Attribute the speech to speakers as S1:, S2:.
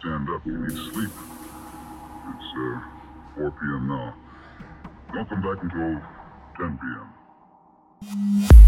S1: stand up, You need sleep. It's uh, 4 p.m. now. Don't come back until 10 p.m.